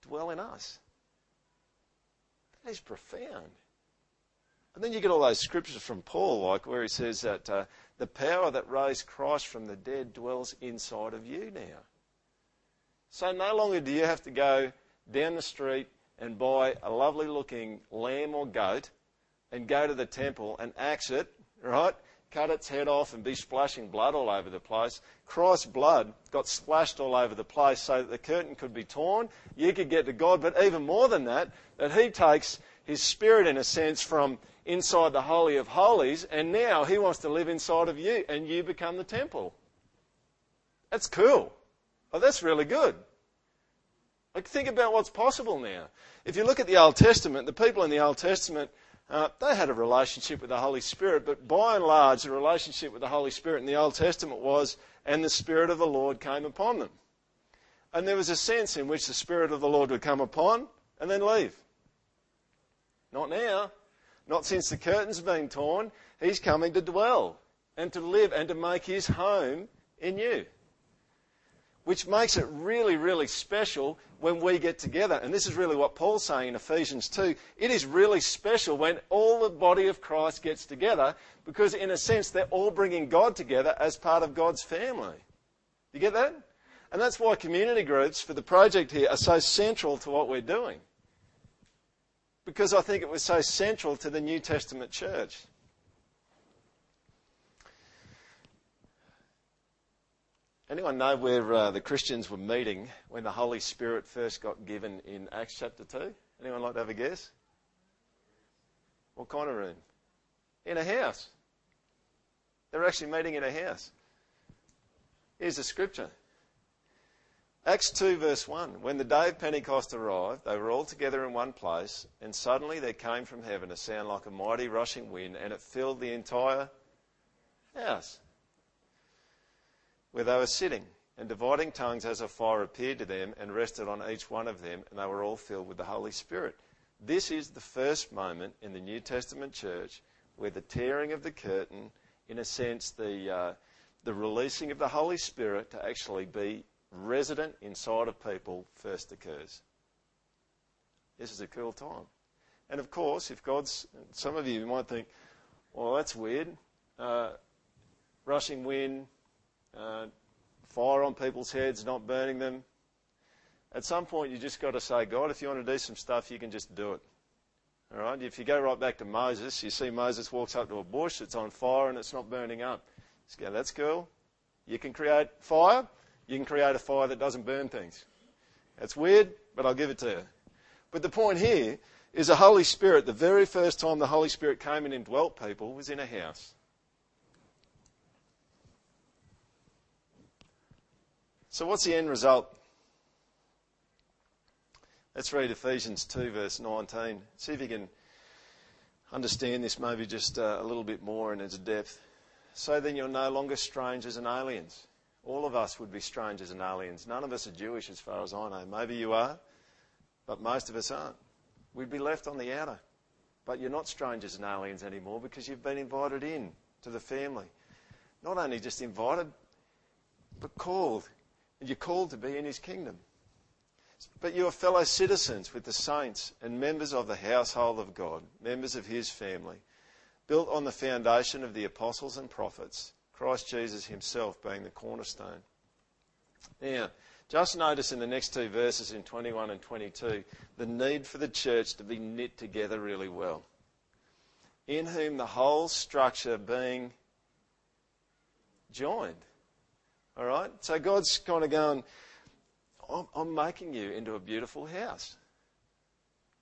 dwell in us? That is profound. And then you get all those scriptures from Paul, like where he says that uh, the power that raised Christ from the dead dwells inside of you now. So no longer do you have to go down the street and buy a lovely looking lamb or goat and go to the temple and axe it, right? Cut its head off and be splashing blood all over the place. Christ's blood got splashed all over the place so that the curtain could be torn. You could get to God, but even more than that, that He takes His Spirit, in a sense, from inside the Holy of Holies, and now He wants to live inside of you, and you become the temple. That's cool. Oh, that's really good. Like, think about what's possible now. If you look at the Old Testament, the people in the Old Testament, uh, they had a relationship with the Holy Spirit, but by and large, the relationship with the Holy Spirit in the Old Testament was, and the Spirit of the Lord came upon them. And there was a sense in which the Spirit of the Lord would come upon and then leave. Not now. Not since the curtain's been torn. He's coming to dwell and to live and to make his home in you. Which makes it really, really special when we get together. And this is really what Paul's saying in Ephesians 2. It is really special when all the body of Christ gets together because, in a sense, they're all bringing God together as part of God's family. You get that? And that's why community groups for the project here are so central to what we're doing because I think it was so central to the New Testament church. Anyone know where uh, the Christians were meeting when the Holy Spirit first got given in Acts chapter 2? Anyone like to have a guess? What kind of room? In a house. They were actually meeting in a house. Here's the scripture. Acts 2, verse 1. When the day of Pentecost arrived, they were all together in one place, and suddenly there came from heaven a sound like a mighty rushing wind, and it filled the entire house where they were sitting. And dividing tongues as a fire appeared to them and rested on each one of them, and they were all filled with the Holy Spirit. This is the first moment in the New Testament church where the tearing of the curtain, in a sense, the, uh, the releasing of the Holy Spirit to actually be resident inside of people first occurs. This is a cool time. And of course, if God's, some of you might think, well, that's weird. Uh, rushing wind, Uh, fire on people's heads, not burning them. At some point, you just got to say, God, if you want to do some stuff, you can just do it. All right? If you go right back to Moses, you see Moses walks up to a bush, it's on fire and it's not burning up. You go, that's cool. You can create fire you can create a fire that doesn't burn things. That's weird, but I'll give it to you. But the point here is the Holy Spirit, the very first time the Holy Spirit came and indwelt people was in a house. So, what's the end result? Let's read Ephesians 2, verse 19. See if you can understand this maybe just uh, a little bit more in its depth. So then you're no longer strangers and aliens all of us would be strangers and aliens. None of us are Jewish as far as I know. Maybe you are, but most of us aren't. We'd be left on the outer. But you're not strangers and aliens anymore because you've been invited in to the family. Not only just invited, but called. And you're called to be in his kingdom. But you are fellow citizens with the saints and members of the household of God, members of his family, built on the foundation of the apostles and prophets Christ Jesus himself being the cornerstone. Now, just notice in the next two verses in 21 and 22 the need for the church to be knit together really well. In whom the whole structure being joined. All right? So God's kind of going, I'm, making you into a beautiful house.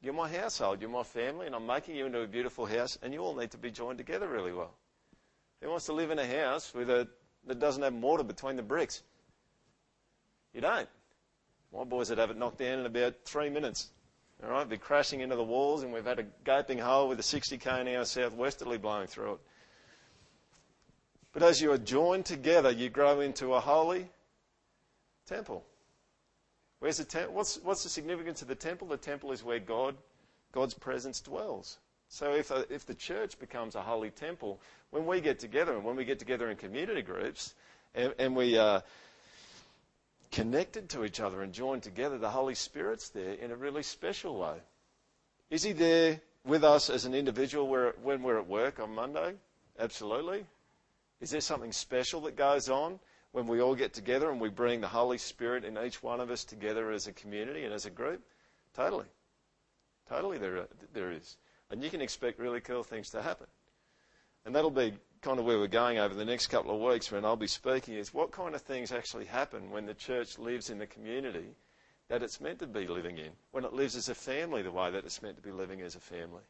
You're my household, you're my family, and I'm making you into a beautiful house, and you all need to be joined together really well. Who wants to live in a house with a that doesn't have mortar between the bricks? You don't. My boys would have it knocked down in about three minutes. All right, be crashing into the walls, and we've had a gaping hole with a 60 k an hour southwesterly blowing through it. But as you are joined together, you grow into a holy temple. Where's the temple? What's, what's the significance of the temple? The temple is where God, God's presence dwells. So if, a, if the church becomes a holy temple, when we get together and when we get together in community groups and, and we are connected to each other and joined together, the Holy Spirit's there in a really special way. Is He there with us as an individual when we're at work on Monday? Absolutely. Is there something special that goes on when we all get together and we bring the Holy Spirit in each one of us together as a community and as a group? Totally. Totally, there, there is. And you can expect really cool things to happen. And that'll be kind of where we're going over the next couple of weeks when I'll be speaking is what kind of things actually happen when the church lives in the community that it's meant to be living in, when it lives as a family the way that it's meant to be living as a family.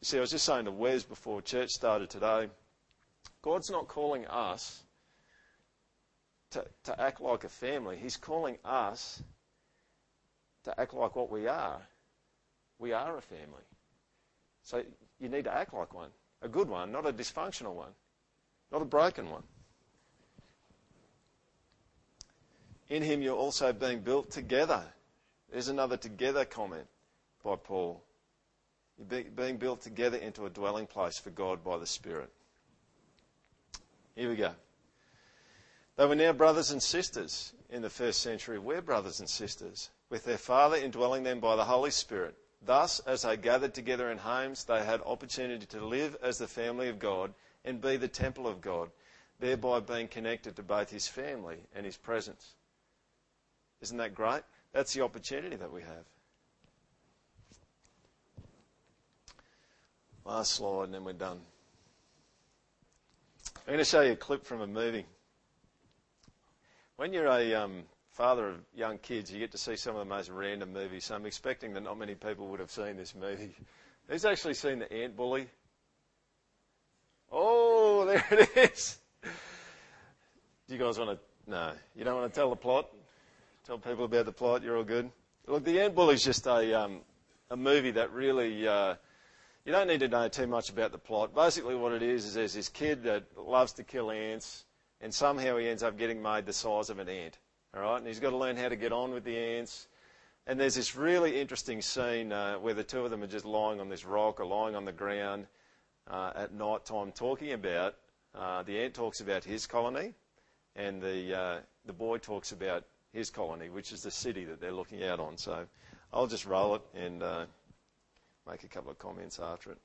You see, I was just saying to Wes before church started today, God's not calling us to, to act like a family. He's calling us to act like what we are. We are a family. So you need to act like one. A good one, not a dysfunctional one, not a broken one. In him you're also being built together. There's another together comment by Paul. You're being built together into a dwelling place for God by the Spirit. Here we go. They were now brothers and sisters in the first century. We're brothers and sisters, with their Father indwelling them by the Holy Spirit. Thus, as they gathered together in homes, they had opportunity to live as the family of God and be the temple of God, thereby being connected to both his family and his presence. Isn't that great? That's the opportunity that we have. Last slide, and then we're done. I'm going to show you a clip from a movie. When you're a um, father of young kids, you get to see some of the most random movies. So I'm expecting that not many people would have seen this movie. Who's actually seen The Ant Bully? Oh, there it is. Do you guys want to? No, you don't want to tell the plot. Tell people about the plot. You're all good. Look, The Ant Bully is just a um, a movie that really. Uh, you don't need to know too much about the plot. Basically, what it is is there's this kid that loves to kill ants, and somehow he ends up getting made the size of an ant. All right, and he's got to learn how to get on with the ants. And there's this really interesting scene uh, where the two of them are just lying on this rock or lying on the ground uh, at night time talking about. Uh, the ant talks about his colony, and the uh, the boy talks about his colony, which is the city that they're looking out on. So I'll just roll it and uh, make a couple of comments after it.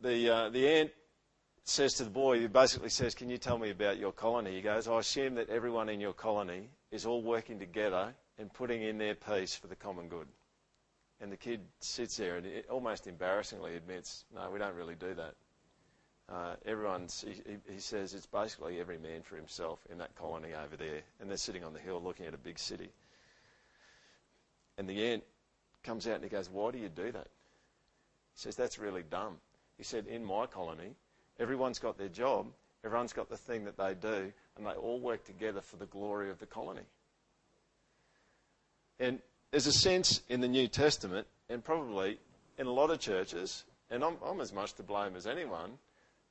The uh, the ant says to the boy, he basically says, Can you tell me about your colony? He goes, I assume that everyone in your colony is all working together and putting in their piece for the common good. And the kid sits there and almost embarrassingly admits, No, we don't really do that. Uh, everyone's, he, he, says it's basically every man for himself in that colony over there. And they're sitting on the hill looking at a big city. And the ant comes out and he goes, Why do you do that? He says, That's really dumb. He said, In my colony, Everyone's got their job, everyone's got the thing that they do, and they all work together for the glory of the colony. And there's a sense in the New Testament, and probably in a lot of churches, and I'm, I'm as much to blame as anyone,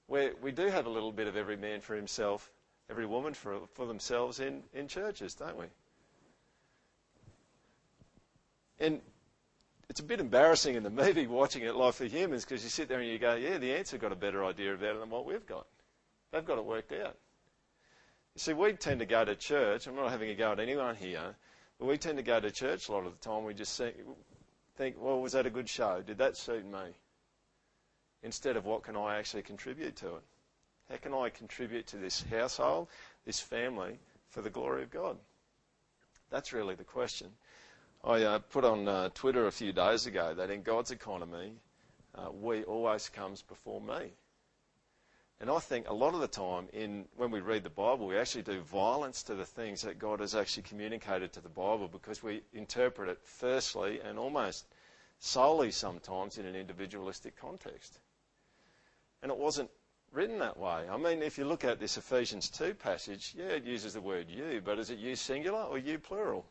where we do have a little bit of every man for himself, every woman for, for themselves in, in churches, don't we? And it's a bit embarrassing in the movie watching it live for humans because you sit there and you go, yeah, the ants have got a better idea about it than what we've got. They've got it worked out. You see, we tend to go to church. I'm not having a go at anyone here, but we tend to go to church a lot of the time. We just think, well, was that a good show? Did that suit me? Instead of what can I actually contribute to it? How can I contribute to this household, this family, for the glory of God? That's really the question. I uh, put on uh, Twitter a few days ago that in God's economy, uh, we always comes before me. And I think a lot of the time, in when we read the Bible, we actually do violence to the things that God has actually communicated to the Bible because we interpret it firstly and almost solely sometimes in an individualistic context. And it wasn't written that way. I mean, if you look at this Ephesians 2 passage, yeah, it uses the word you, but is it you singular or you plural?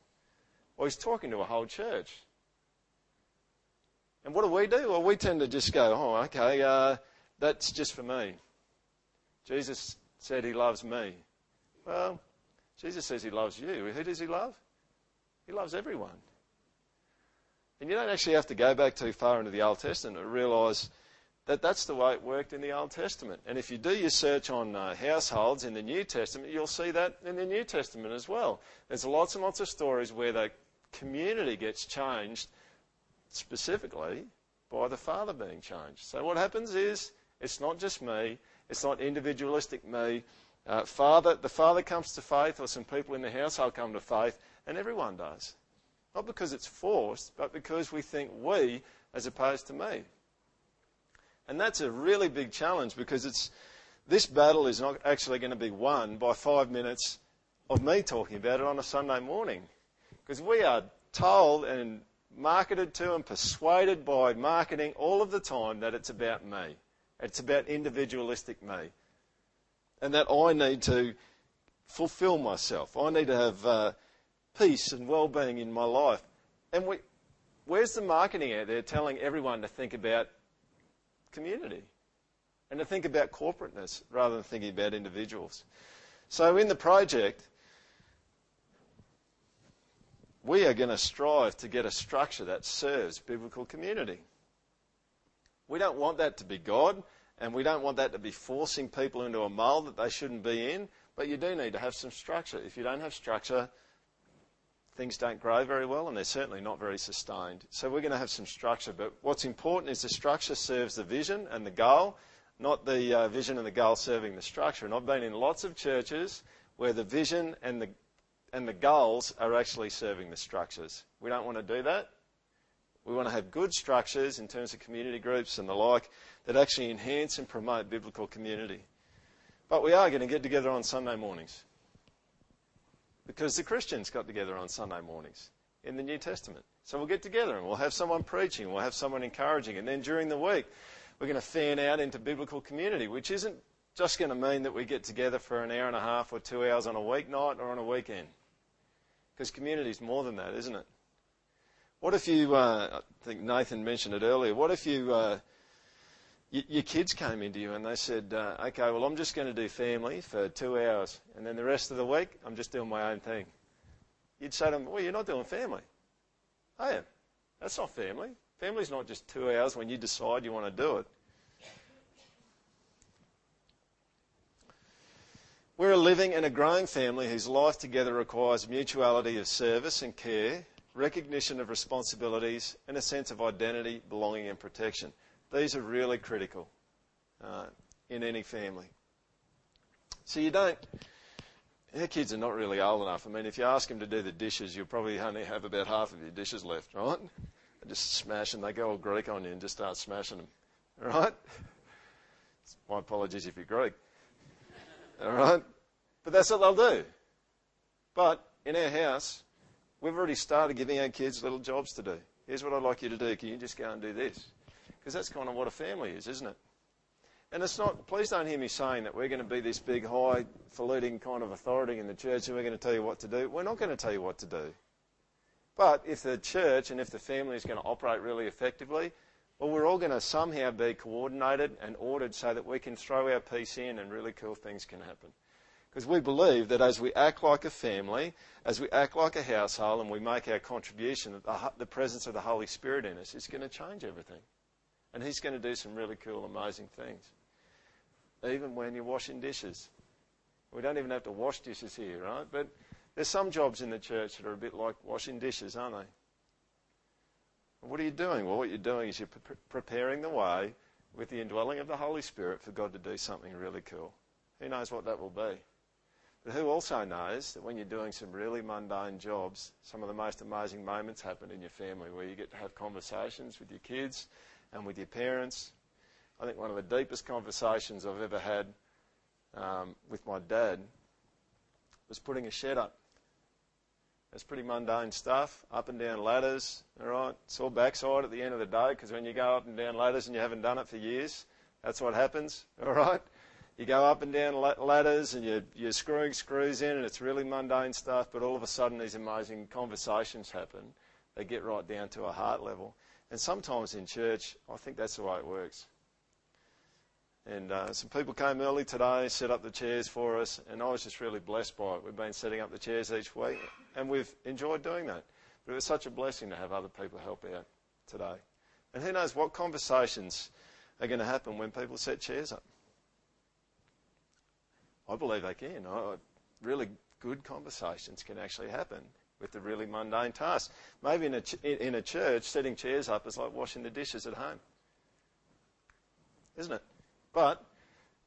Well, he's talking to a whole church. And what do we do? Well, we tend to just go, oh, okay, uh, that's just for me. Jesus said he loves me. Well, Jesus says he loves you. Who does he love? He loves everyone. And you don't actually have to go back too far into the Old Testament to realise that that's the way it worked in the Old Testament. And if you do your search on uh, households in the New Testament, you'll see that in the New Testament as well. There's lots and lots of stories where the community gets changed specifically by the Father being changed. So what happens is it's not just me, it's not individualistic me. Uh, father, the Father comes to faith, or some people in the household come to faith, and everyone does. Not because it's forced, but because we think we as opposed to me. And that's a really big challenge because it's, this battle is not actually going to be won by five minutes of me talking about it on a Sunday morning. Because we are told and marketed to and persuaded by marketing all of the time that it's about me. It's about individualistic me. And that I need to fulfill myself. I need to have uh, peace and well being in my life. And we, where's the marketing out there telling everyone to think about community and to think about corporateness rather than thinking about individuals? So in the project, we are going to strive to get a structure that serves biblical community. We don't want that to be God, and we don't want that to be forcing people into a mold that they shouldn't be in, but you do need to have some structure. If you don't have structure, things don't grow very well and they're certainly not very sustained. So we're going to have some structure, but what's important is the structure serves the vision and the goal, not the uh, vision and the goal serving the structure. And I've been in lots of churches where the vision and the and the goals are actually serving the structures. We don't want to do that. We want to have good structures in terms of community groups and the like that actually enhance and promote biblical community. But we are going to get together on Sunday mornings because the Christians got together on Sunday mornings in the New Testament. So we'll get together and we'll have someone preaching, we'll have someone encouraging, and then during the week we're going to fan out into biblical community, which isn't just going to mean that we get together for an hour and a half or two hours on a weeknight or on a weekend. Because community is more than that, isn't it? What if you, uh, I think Nathan mentioned it earlier, what if you, uh, your kids came into you and they said, uh, okay, well, I'm just going to do family for two hours, and then the rest of the week, I'm just doing my own thing. You'd say to them, well, you're not doing family. I am. That's not family. Family's not just two hours when you decide you want to do it. We're a living and a growing family whose life together requires mutuality of service and care, recognition of responsibilities, and a sense of identity, belonging, and protection. These are really critical uh, in any family. So you don't. Our kids are not really old enough. I mean, if you ask them to do the dishes, you'll probably only have about half of your dishes left, right? They just smash them. They go all Greek on you and just start smashing them, right? My apologies if you're Greek. All right? But that's what they'll do. But in our house, we've already started giving our kids little jobs to do. Here's what I'd like you to do. Can you just go and do this? Because that's kind of what a family is, isn't it? And it's not, please don't hear me saying that we're going to be this big, high-falutin kind of authority in the church and we're going to tell you what to do. We're not going to tell you what to do. But if the church and if the family is going to operate really effectively, well, we're all going to somehow be coordinated and ordered so that we can throw our piece in and really cool things can happen. Because we believe that as we act like a family, as we act like a household, and we make our contribution, that the, the presence of the Holy Spirit in us is going to change everything. And He's going to do some really cool, amazing things. Even when you're washing dishes. We don't even have to wash dishes here, right? But there's some jobs in the church that are a bit like washing dishes, aren't they? What are you doing? Well, what you're doing is you're pre- preparing the way with the indwelling of the Holy Spirit for God to do something really cool. Who knows what that will be? But who also knows that when you're doing some really mundane jobs, some of the most amazing moments happen in your family where you get to have conversations with your kids and with your parents. I think one of the deepest conversations I've ever had um, with my dad was putting a shed up. It's pretty mundane stuff, up and down ladders, all right? It's all backside at the end of the day because when you go up and down ladders and you haven't done it for years, that's what happens, all right? you go up and down ladders and you're, you're screwing screws in and it's really mundane stuff, but all of a sudden these amazing conversations happen. They get right down to a heart level. And sometimes in church, I think that's the way it works. And uh, some people came early today, set up the chairs for us, and I was just really blessed by it. We've been setting up the chairs each week, and we've enjoyed doing that. But it was such a blessing to have other people help out today. And who knows what conversations are going to happen when people set chairs up. I believe they can. Really good conversations can actually happen with the really mundane tasks. Maybe in a, ch- in a church, setting chairs up is like washing the dishes at home. Isn't it? But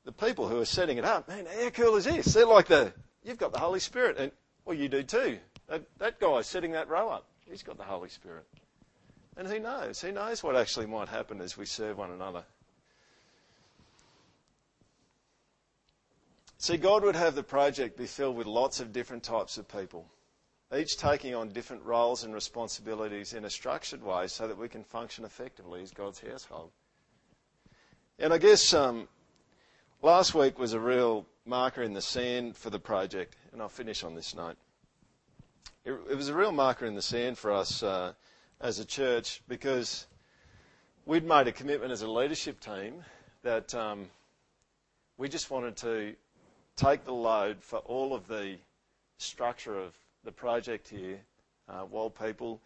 the people who are setting it up, man, how cool is this? They're like the, you've got the Holy Spirit. And, well, you do too. That, that guy setting that row up, he's got the Holy Spirit. And who knows? Who knows what actually might happen as we serve one another? See, God would have the project be filled with lots of different types of people, each taking on different roles and responsibilities in a structured way so that we can function effectively as God's household. And I guess um, last week was a real marker in the sand for the project, and I'll finish on this note. It, it was a real marker in the sand for us uh, as a church because we'd made a commitment as a leadership team that um, we just wanted to take the load for all of the structure of the project here uh, while people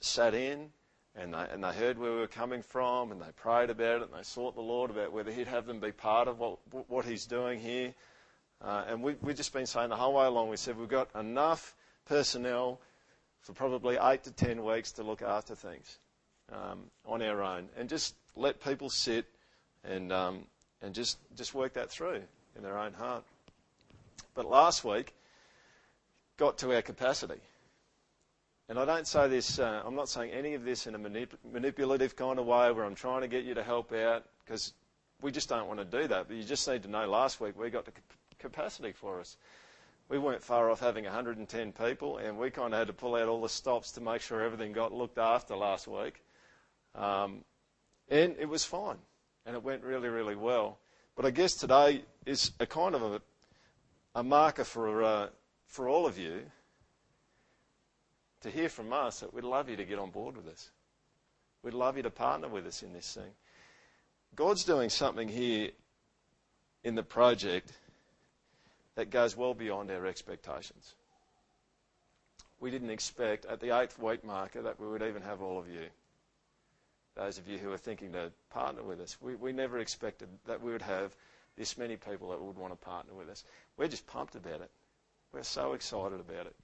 sat in and they, and they heard where we were coming from and they prayed about it and they sought the Lord about whether He'd have them be part of what, what He's doing here. Uh, and we, we've just been saying the whole way along, we said we've got enough personnel for probably eight to ten weeks to look after things um, on our own and just let people sit and, um, and just, just work that through in their own heart. But last week, got to our capacity. And I don't say this, uh, I'm not saying any of this in a manip- manipulative kind of way where I'm trying to get you to help out because we just don't want to do that. But you just need to know last week we got the capacity for us. We weren't far off having 110 people, and we kind of had to pull out all the stops to make sure everything got looked after last week. Um, and it was fine, and it went really, really well. But I guess today is a kind of a, a marker for, uh, for all of you to hear from us that we'd love you to get on board with us. We'd love you to partner with us in this thing. God's doing something here in the project that goes well beyond our expectations. We didn't expect at the eighth week marker that we would even have all of you. Those of you who are thinking to partner with us, we, we never expected that we would have this many people that would want to partner with us. We're just pumped about it. We're so excited about it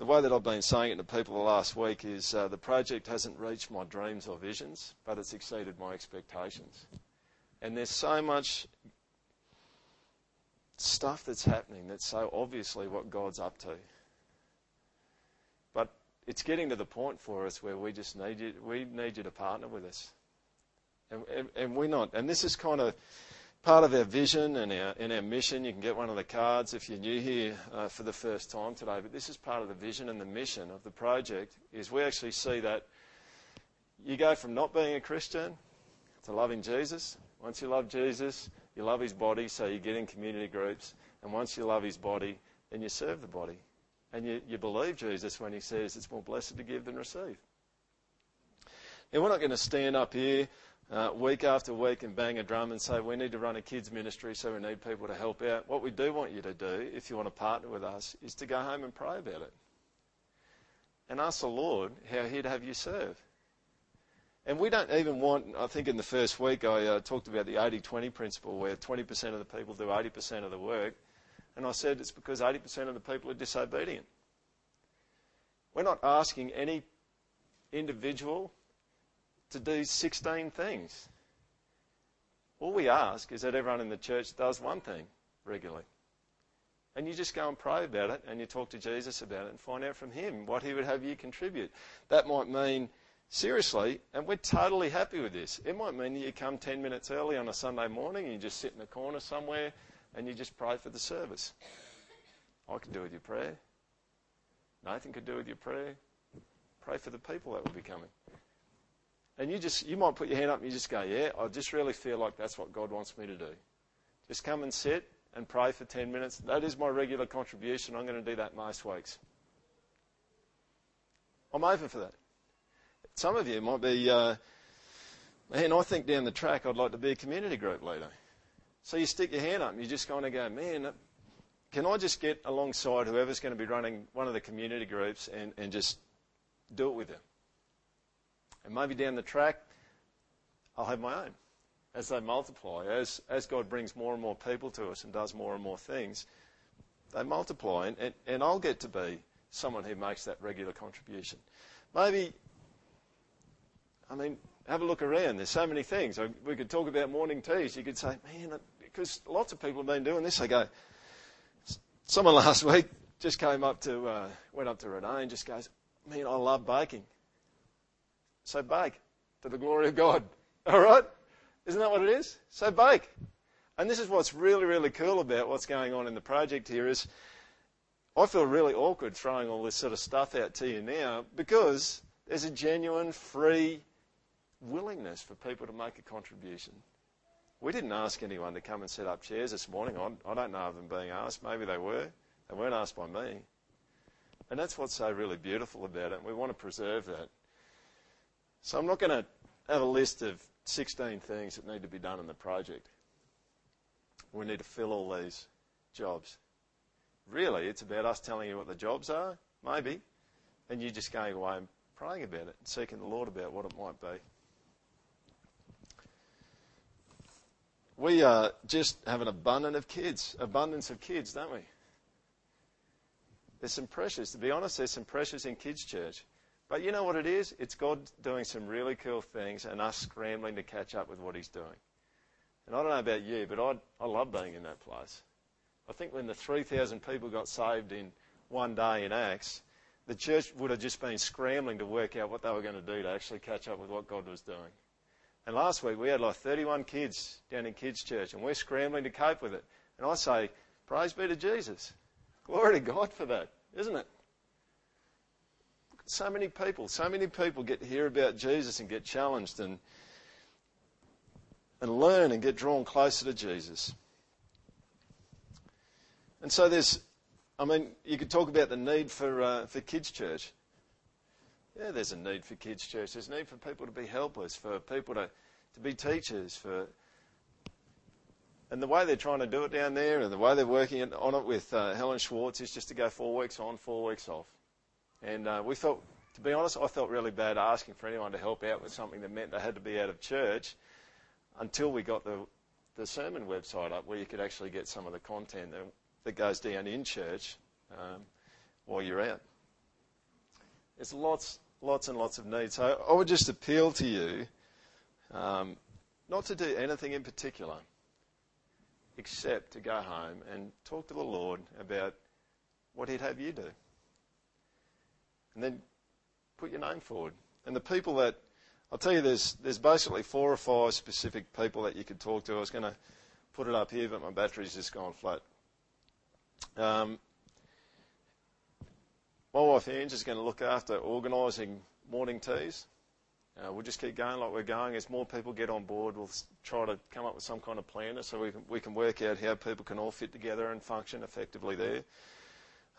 the way that I've been saying it to people the last week is uh, the project hasn't reached my dreams or visions, but it's exceeded my expectations. And there's so much stuff that's happening that's so obviously what God's up to. But it's getting to the point for us where we just need you, we need you to partner with us. And, and, and we're not, and this is kind of part of our vision and our, and our mission. You can get one of the cards if you're new here uh, for the first time today. But this is part of the vision and the mission of the project. Is we actually see that you go from not being a Christian to loving Jesus. Once you love Jesus, you love His body, so you get in community groups. And once you love His body, then you serve the body, and you, you believe Jesus when He says it's more blessed to give than receive. Now we're not going to stand up here uh, week after week and bang a drum and say, we need to run a kids' ministry, so we need people to help out. What we do want you to do, if you want to partner with us, is to go home and pray about it. And ask the Lord how He'd have you serve. And we don't even want, I think in the first week I uh, talked about the 80 20 principle where 20% of the people do 80% of the work. And I said it's because 80% of the people are disobedient. We're not asking any individual to do 16 things. All we ask is that everyone in the church does one thing regularly. And you just go and pray about it and you talk to Jesus about it and find out from him what he would have you contribute. That might mean, seriously, and we're totally happy with this, it might mean that you come 10 minutes early on a Sunday morning and you just sit in a corner somewhere and you just pray for the service. I can do with your prayer. Nathan could do with your prayer. Pray for the people that will be coming. And you just, you might put your hand up and you just go, yeah, I just really feel like that's what God wants me to do. Just come and sit and pray for 10 minutes. That is my regular contribution. I'm going to do that most weeks. I'm open for that. Some of you might be, uh, man, I think down the track I'd like to be a community group leader. So you stick your hand up and you just kind of go, man, can I just get alongside whoever's going to be running one of the community groups and, and just do it with them? And maybe down the track, I'll have my own as they multiply, as, as God brings more and more people to us and does more and more things, they multiply. And, and, and I'll get to be someone who makes that regular contribution. Maybe, I mean, have a look around. There's so many things. We could talk about morning teas. You could say, man, because lots of people have been doing this. They go, someone last week just came up to, uh, went up to Renee and just goes, man, I love baking. So bake to the glory of God. All right? Isn't that what it is? So bake. And this is what's really, really cool about what's going on in the project here is I feel really awkward throwing all this sort of stuff out to you now because there's a genuine, free willingness for people to make a contribution. We didn't ask anyone to come and set up chairs this morning. I, I don't know of them being asked. Maybe they were. They weren't asked by me. And that's what's so really beautiful about it. We want to preserve that. So I'm not going to have a list of 16 things that need to be done in the project. We need to fill all these jobs. Really, it's about us telling you what the jobs are, maybe, and you just going away and praying about it and seeking the Lord about what it might be. We uh, just have an abundance of kids, abundance of kids, don't we? There's some pressures. To be honest, there's some pressures in kids' church. But you know what it is? It's God doing some really cool things and us scrambling to catch up with what He's doing. And I don't know about you, but I, I love being in that place. I think when the 3,000 people got saved in one day in Acts, the church would have just been scrambling to work out what they were going to do to actually catch up with what God was doing. And last week we had like 31 kids down in kids' church, and we're scrambling to cope with it. And I say, praise be to Jesus. Glory to God for that, isn't it? So many people, so many people get to hear about Jesus and get challenged and and learn and get drawn closer to Jesus. And so there's, I mean, you could talk about the need for uh, for kids' church. Yeah, there's a need for kids' church. There's a need for people to be helpers, for people to, to be teachers, for and the way they're trying to do it down there, and the way they're working on it with uh, Helen Schwartz is just to go four weeks on, four weeks off. And uh, we felt, to be honest, I felt really bad asking for anyone to help out with something that meant they had to be out of church until we got the, the sermon website up where you could actually get some of the content that, that goes down in church um, while you're out. There's lots, lots and lots of needs. So I would just appeal to you um, not to do anything in particular except to go home and talk to the Lord about what He'd have you do and then put your name forward. And the people that I'll tell you, there's there's basically four or five specific people that you could talk to. I was going to put it up here, but my battery's just gone flat. Um, my wife Ange is going to look after organising morning teas. Uh, we'll just keep going like we're going. As more people get on board, we'll try to come up with some kind of planner so we can, we can work out how people can all fit together and function effectively there.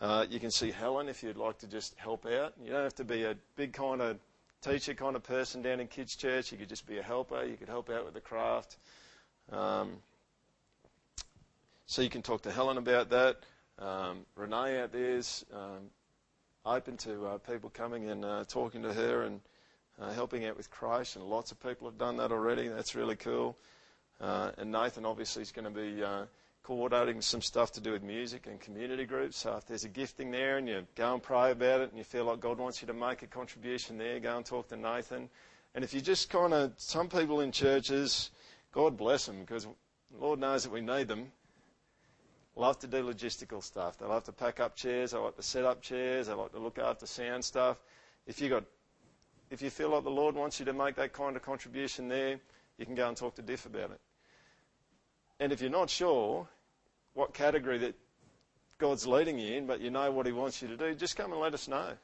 Uh, you can see Helen if you'd like to just help out. You don't have to be a big kind of teacher kind of person down in kids' church. You could just be a helper. You could help out with the craft. Um, so you can talk to Helen about that. Um, Renee out there is um, open to uh, people coming and uh, talking to her and uh, helping out with Christ, and lots of people have done that already. That's really cool. Uh, and Nathan obviously is going to be uh, coordinating some stuff to do with music and community groups. So if there's a gifting there and you go and pray about it and you feel like God wants you to make a contribution there, go and talk to Nathan. And if you just kind of, some people in churches, God bless them because Lord knows that we need them, love to do logistical stuff. They love to pack up chairs, they like to set up chairs, they like to look after sound stuff. If you got, if you feel like the Lord wants you to make that kind of contribution there, you can go and talk to Diff about it. And if you're not sure what category that God's leading you in, but you know what He wants you to do, just come and let us know.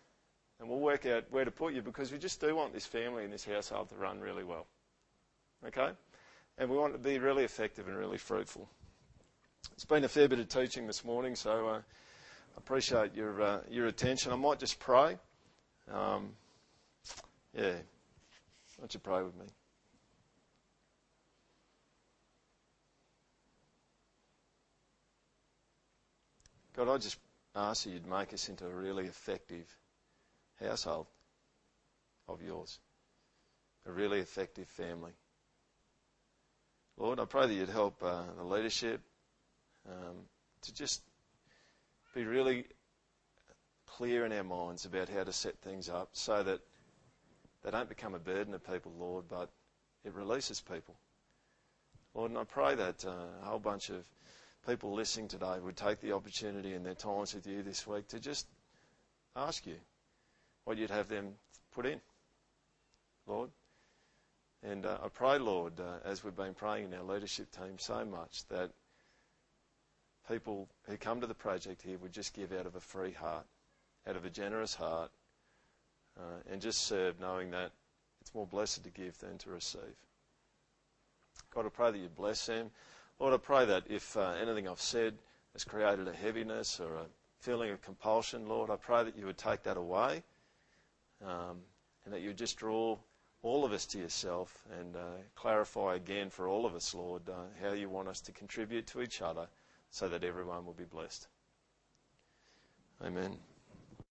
And we'll work out where to put you because we just do want this family and this household to run really well. Okay? And we want it to be really effective and really fruitful. it's been a fair bit of teaching this morning, so uh, I appreciate your uh, your attention. I might just pray. Um, yeah, why don't you pray with me? God, I just ask you, you'd make us into a really effective household of yours, a really effective family. Lord, I pray that you'd help uh, the leadership um, to just be really clear in our minds about how to set things up so that they don't become a burden of people, Lord, but it releases people. Lord, and I pray that uh, a whole bunch of people listening today would take the opportunity in their times with you this week to just ask you what you'd have them put in, Lord. And uh, I pray, Lord, uh, as we've been praying in our leadership team so much, that people who come to the project here would just give out of a free heart, out of a generous heart, uh, and just serve knowing that it's more blessed to give than to receive. God, I pray that you bless them. Lord, I pray that if uh, anything I've said has created a heaviness or a feeling of compulsion, Lord, I pray that you would take that away um, and that you would just draw all of us to yourself and uh, clarify again for all of us, Lord, uh, how you want us to contribute to each other so that everyone will be blessed. Amen.